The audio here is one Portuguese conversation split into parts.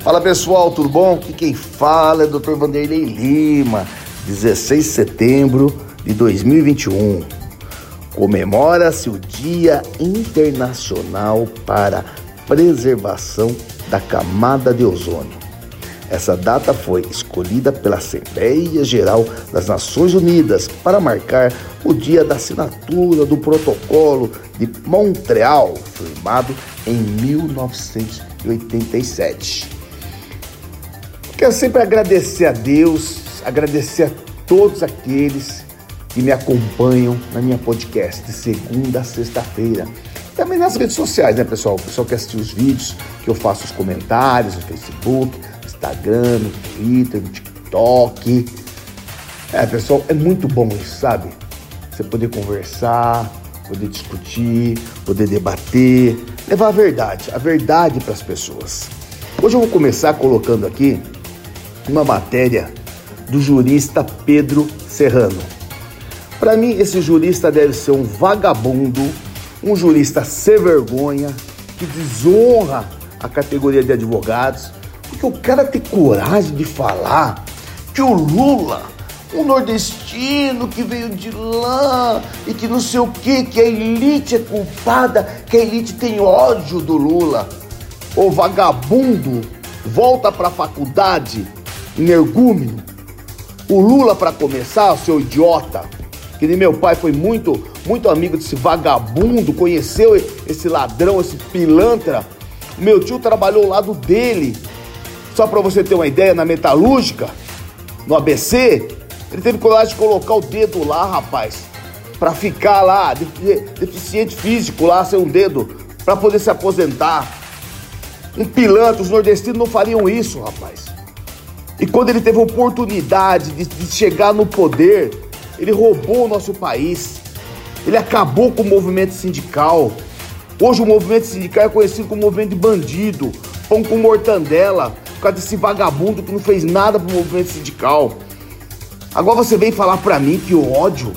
Fala pessoal, tudo bom? Aqui quem fala é Dr. Vanderlei Lima, 16 de setembro de 2021. Comemora-se o Dia Internacional para Preservação da Camada de Ozônio. Essa data foi escolhida pela Assembleia Geral das Nações Unidas para marcar o dia da assinatura do Protocolo de Montreal, firmado em 1987. Quero sempre agradecer a Deus, agradecer a todos aqueles que me acompanham na minha podcast de segunda a sexta-feira. Também nas redes sociais, né, pessoal? O pessoal que assistiu os vídeos, que eu faço os comentários no Facebook, Instagram, no Twitter, no TikTok. É, pessoal, é muito bom isso, sabe? Você poder conversar, poder discutir, poder debater, levar a verdade, a verdade para as pessoas. Hoje eu vou começar colocando aqui uma matéria do jurista Pedro Serrano. Para mim, esse jurista deve ser um vagabundo, um jurista sem vergonha, que desonra a categoria de advogados, porque o cara tem coragem de falar que o Lula, um nordestino que veio de lá e que não sei o que, que a elite é culpada, que a elite tem ódio do Lula. Ô vagabundo, volta pra faculdade, energúmeno. O Lula, para começar, seu idiota, que nem meu pai foi muito, muito amigo desse vagabundo, conheceu esse ladrão, esse pilantra. Meu tio trabalhou ao lado dele só para você ter uma ideia, na metalúrgica, no ABC, ele teve coragem de colocar o dedo lá, rapaz, para ficar lá, deficiente físico lá, sem um dedo, para poder se aposentar. Um pilantra, os nordestinos não fariam isso, rapaz. E quando ele teve a oportunidade de, de chegar no poder, ele roubou o nosso país. Ele acabou com o movimento sindical. Hoje o movimento sindical é conhecido como movimento de bandido, pão com mortandela, por causa desse vagabundo que não fez nada pro movimento sindical. Agora você vem falar pra mim que o ódio,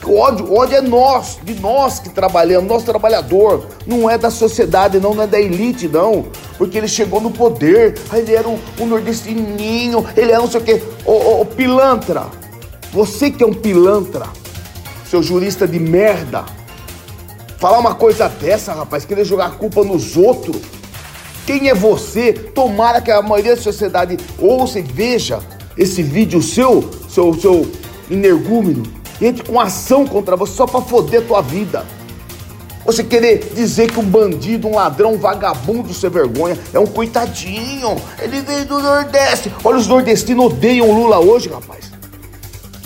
que o ódio, ódio é nós, de nós que trabalhamos, nosso trabalhador, não é da sociedade, não, não é da elite, não. Porque ele chegou no poder, aí ele era um, um nordestininho, ele era não sei o quê. Ô, ô, ô, pilantra, você que é um pilantra, seu jurista de merda, falar uma coisa dessa, rapaz, querer jogar a culpa nos outros. Quem é você? Tomara que a maioria da sociedade ouça e veja esse vídeo seu, seu, seu energúmeno, entre com ação contra você só para foder tua vida. Você querer dizer que um bandido, um ladrão, um vagabundo sem vergonha é um coitadinho. Ele veio do Nordeste. Olha, os nordestinos odeiam o Lula hoje, rapaz.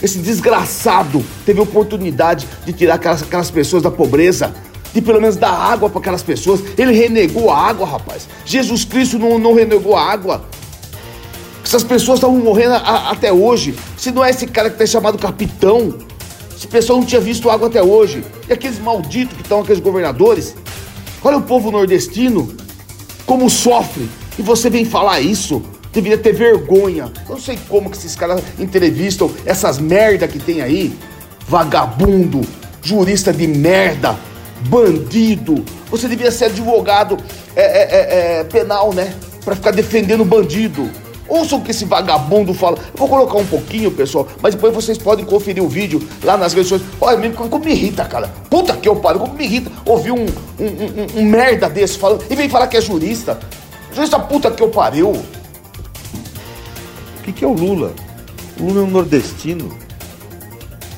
Esse desgraçado teve oportunidade de tirar aquelas, aquelas pessoas da pobreza de pelo menos dar água para aquelas pessoas. Ele renegou a água, rapaz. Jesus Cristo não, não renegou a água. Essas pessoas estavam morrendo a, até hoje. Se não é esse cara que está chamado capitão, esse pessoal não tinha visto água até hoje. E aqueles malditos que estão, aqueles governadores. Olha o povo nordestino, como sofre. E você vem falar isso? Deveria ter vergonha. Eu não sei como que esses caras entrevistam essas merda que tem aí. Vagabundo, jurista de merda bandido. Você devia ser advogado é, é, é, é penal, né? Para ficar defendendo bandido. Ouçam o que esse vagabundo fala. Eu vou colocar um pouquinho, pessoal, mas depois vocês podem conferir o vídeo lá nas redes sociais. Olha, mesmo como, me irrita, cara. Puta que eu paro, como me irrita ouvir um, um, um, um merda desse falando e vem falar que é jurista. Jurista puta que eu pariu. O que, que é o Lula? O Lula é um nordestino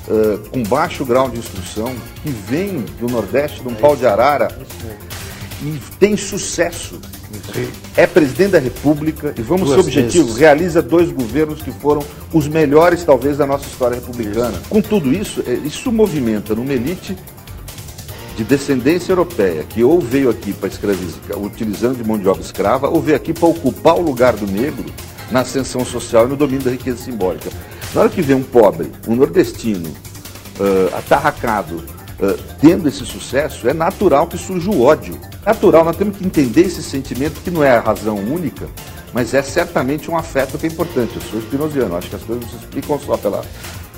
uh, com baixo grau de instrução, que vem do Nordeste, de um é pau de arara, e tem sucesso. É presidente da República e vamos Duas ser objetivos, vezes. realiza dois governos que foram os melhores, talvez, da nossa história republicana. Isso. Com tudo isso, é, isso movimenta numa elite de descendência europeia, que ou veio aqui para escravizar, utilizando de mão de obra escrava, ou veio aqui para ocupar o lugar do negro na ascensão social e no domínio da riqueza simbólica. Na hora que vê um pobre, um nordestino, uh, atarracado, uh, tendo esse sucesso, é natural que surja o ódio. Natural, nós temos que entender esse sentimento que não é a razão única, mas é certamente um afeto que é importante. Eu sou espinosiano, acho que as coisas não se explicam só pela,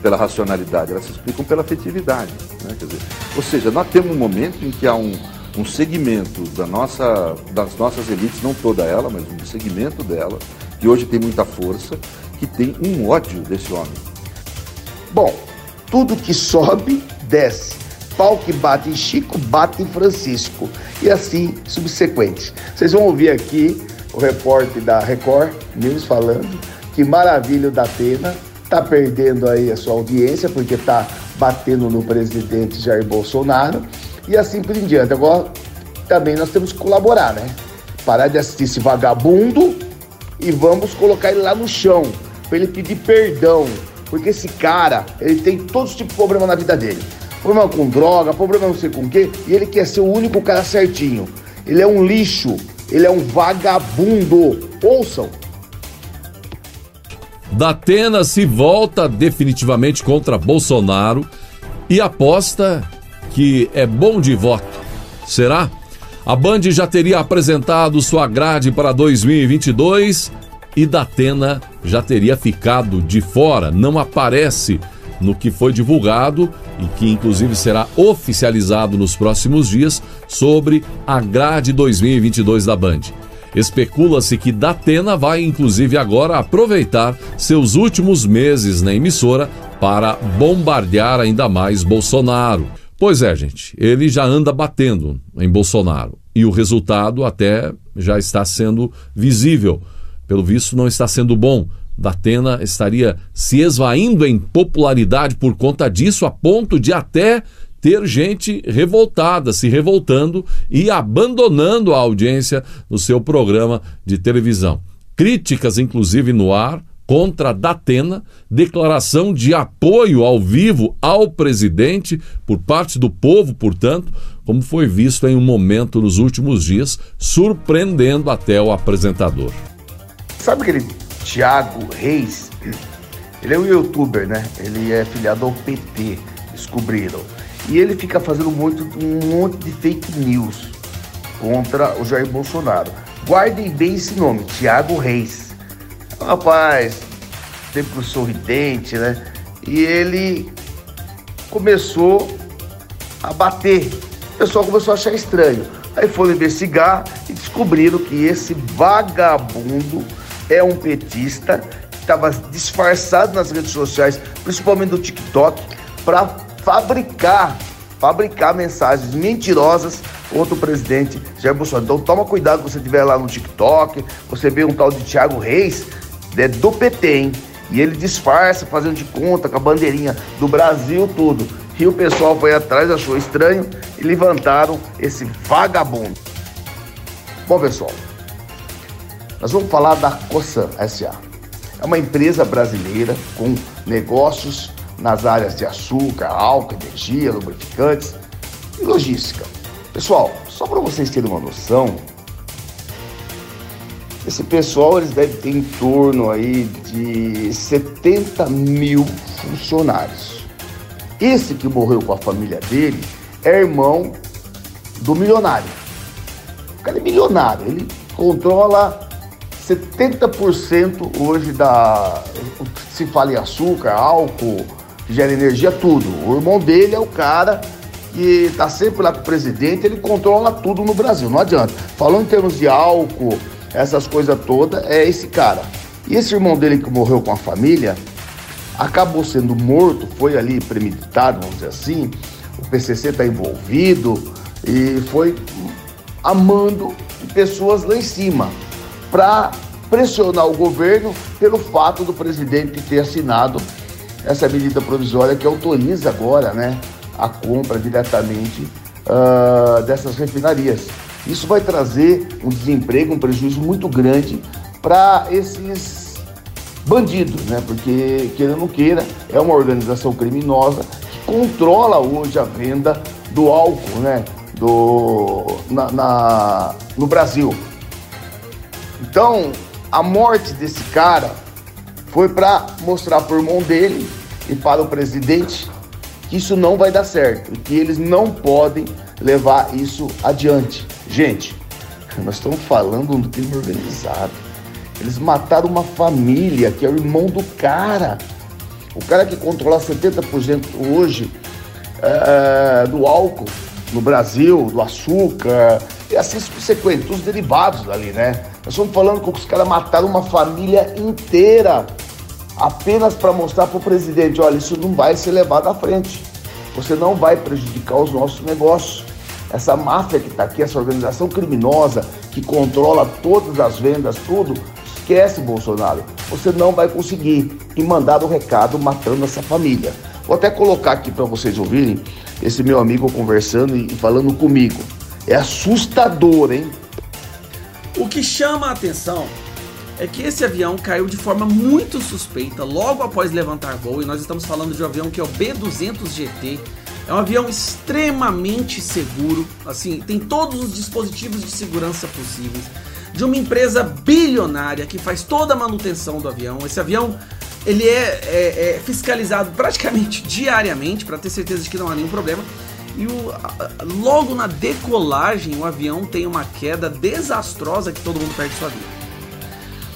pela racionalidade, elas se explicam pela afetividade. Né? Dizer, ou seja, nós temos um momento em que há um, um segmento da nossa, das nossas elites, não toda ela, mas um segmento dela, que hoje tem muita força, que tem um ódio desse homem. Bom, tudo que sobe, desce. Pau que bate em Chico, bate em Francisco. E assim subsequente. Vocês vão ouvir aqui o repórter da Record News falando que maravilha da Atena está perdendo aí a sua audiência porque está batendo no presidente Jair Bolsonaro e assim por em diante. Agora também nós temos que colaborar, né? Parar de assistir esse vagabundo e vamos colocar ele lá no chão para ele pedir perdão, porque esse cara ele tem todos os tipos de problema na vida dele. Problema com droga, problema não sei com o quê, e ele quer ser o único cara certinho. Ele é um lixo, ele é um vagabundo. Ouçam. Datena se volta definitivamente contra Bolsonaro e aposta que é bom de voto. Será? A Band já teria apresentado sua grade para 2022 e Datena já teria ficado de fora, não aparece no que foi divulgado e que inclusive será oficializado nos próximos dias sobre a grade 2022 da Band. Especula-se que Datena vai inclusive agora aproveitar seus últimos meses na emissora para bombardear ainda mais Bolsonaro. Pois é, gente, ele já anda batendo em Bolsonaro e o resultado até já está sendo visível. Pelo visto, não está sendo bom. Datena estaria se esvaindo em popularidade por conta disso, a ponto de até ter gente revoltada, se revoltando e abandonando a audiência no seu programa de televisão. Críticas, inclusive, no ar contra Datena, declaração de apoio ao vivo ao presidente por parte do povo, portanto, como foi visto em um momento nos últimos dias, surpreendendo até o apresentador. Sabe aquele Thiago Reis? Ele é um youtuber, né? Ele é filiado ao PT, descobriram. E ele fica fazendo muito, um monte de fake news contra o Jair Bolsonaro. Guardem bem esse nome, Tiago Reis. É um rapaz, sempre sorridente, né? E ele começou a bater. O pessoal começou a achar estranho. Aí foram investigar e descobriram que esse vagabundo é um petista que estava disfarçado nas redes sociais, principalmente no TikTok, para fabricar, fabricar mensagens mentirosas contra o presidente Jair Bolsonaro. Então toma cuidado você estiver lá no TikTok, você vê um tal de Thiago Reis, é do PT, hein? E ele disfarça, fazendo de conta com a bandeirinha do Brasil, tudo. E o pessoal foi atrás, achou estranho e levantaram esse vagabundo. Bom, pessoal, nós vamos falar da Cosan SA. É uma empresa brasileira com negócios nas áreas de açúcar, álcool, energia, lubrificantes e logística. Pessoal, só para vocês terem uma noção, esse pessoal eles devem ter em torno aí de 70 mil funcionários. Esse que morreu com a família dele é irmão do milionário. O cara é milionário, ele controla 70% hoje da. Se fala em açúcar, álcool, gera energia, tudo. O irmão dele é o cara que tá sempre lá com o presidente, ele controla tudo no Brasil, não adianta. Falando em termos de álcool, essas coisas todas, é esse cara. E esse irmão dele que morreu com a família, acabou sendo morto, foi ali premeditado, vamos dizer assim. O PCC está envolvido e foi amando pessoas lá em cima para pressionar o governo pelo fato do presidente ter assinado essa medida provisória que autoriza agora né, a compra diretamente uh, dessas refinarias. Isso vai trazer um desemprego, um prejuízo muito grande para esses bandidos, né? Porque, queira ou não queira, é uma organização criminosa que controla hoje a venda do álcool, né? Do, na, na no Brasil. Então, a morte desse cara foi para mostrar para o irmão dele e para o presidente que isso não vai dar certo e que eles não podem levar isso adiante. Gente, nós estamos falando do crime organizado. Eles mataram uma família que é o irmão do cara. O cara que controla 70% hoje é, do álcool no Brasil, do açúcar, e assim subsequente, os derivados dali, né? Nós estamos falando que os caras mataram uma família inteira apenas para mostrar para o presidente: olha, isso não vai ser levado à frente, você não vai prejudicar os nossos negócios. Essa máfia que está aqui, essa organização criminosa que controla todas as vendas, tudo, esquece, Bolsonaro. Você não vai conseguir. E mandar o recado matando essa família. Vou até colocar aqui para vocês ouvirem esse meu amigo conversando e falando comigo. É assustador, hein? O que chama a atenção é que esse avião caiu de forma muito suspeita logo após levantar voo, e nós estamos falando de um avião que é o B200 GT. É um avião extremamente seguro, assim, tem todos os dispositivos de segurança possíveis. De uma empresa bilionária que faz toda a manutenção do avião. Esse avião ele é, é, é fiscalizado praticamente diariamente para ter certeza de que não há nenhum problema. E o, logo na decolagem, o avião tem uma queda desastrosa que todo mundo perde sua vida.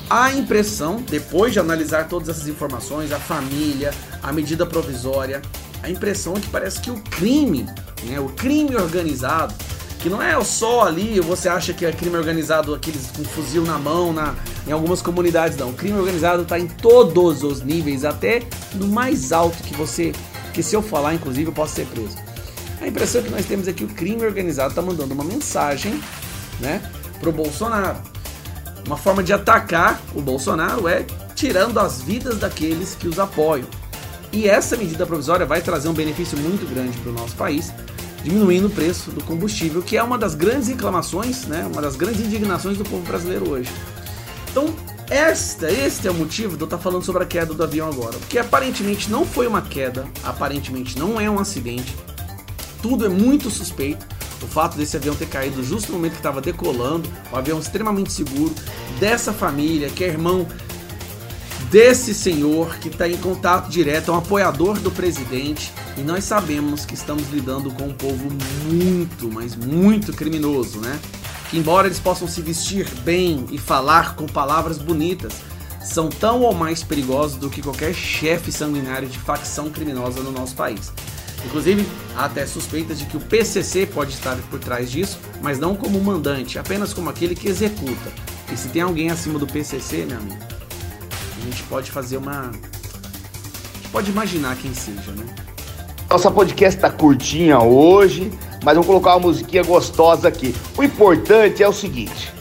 A impressão, depois de analisar todas essas informações, a família, a medida provisória, a impressão é que parece que o crime, né, o crime organizado, que não é só ali, você acha que é crime organizado aqueles com fuzil na mão, na, em algumas comunidades não. O crime organizado está em todos os níveis, até no mais alto que você, que se eu falar inclusive eu posso ser preso. A impressão que nós temos é que o crime organizado está mandando uma mensagem, né, pro Bolsonaro. Uma forma de atacar o Bolsonaro é tirando as vidas daqueles que os apoiam. E essa medida provisória vai trazer um benefício muito grande para o nosso país, diminuindo o preço do combustível, que é uma das grandes reclamações, né, uma das grandes indignações do povo brasileiro hoje. Então, esta, este é o motivo de eu estar falando sobre a queda do avião agora, porque aparentemente não foi uma queda, aparentemente não é um acidente, tudo é muito suspeito. O fato desse avião ter caído justo no momento que estava decolando, um avião extremamente seguro, dessa família, que é irmão desse senhor que está em contato direto, é um apoiador do presidente, e nós sabemos que estamos lidando com um povo muito, mas muito criminoso, né? Que embora eles possam se vestir bem e falar com palavras bonitas, são tão ou mais perigosos do que qualquer chefe sanguinário de facção criminosa no nosso país. Inclusive, há até suspeitas de que o PCC pode estar por trás disso, mas não como mandante, apenas como aquele que executa. E se tem alguém acima do PCC, meu amigo, a gente pode fazer uma. A gente pode imaginar quem seja, né? Nossa podcast tá curtinha hoje, mas vamos colocar uma musiquinha gostosa aqui. O importante é o seguinte: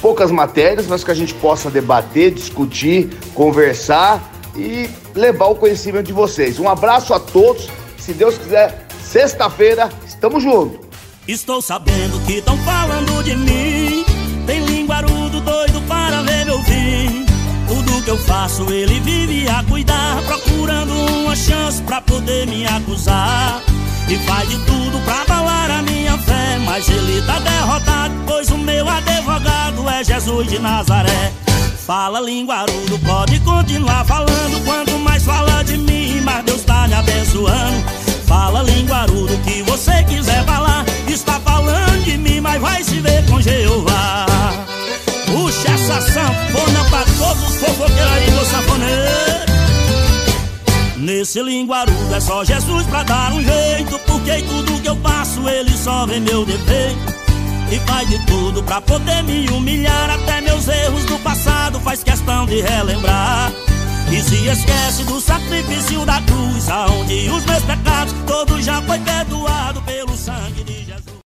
poucas matérias, mas que a gente possa debater, discutir, conversar e levar o conhecimento de vocês. Um abraço a todos. Se Deus quiser, sexta-feira, estamos juntos. Estou sabendo que estão falando de mim. Tem linguarudo doido para ver meu fim. Tudo que eu faço ele vive a cuidar Procurando uma chance pra poder me acusar E faz de tudo pra abalar a minha fé Mas ele tá derrotado Pois o meu advogado é Jesus de Nazaré Fala linguarudo, pode continuar falando. Quanto mais fala de mim, mais Deus tá me abençoando. Fala linguarudo, que você quiser falar. Está falando de mim, mas vai se ver com Jeová. Puxa essa sanfona pra todos os fofoqueiros aí do sanfoneiro. Nesse linguarudo é só Jesus pra dar um jeito. Porque tudo que eu faço ele só vê meu defeito E faz de tudo pra poder me humilhar. Até meus erros do passado faz questão de relembrar. E se esquece do sacrifício da cruz Aonde os meus pecados todos já foi perdoado pelo sangue de Jesus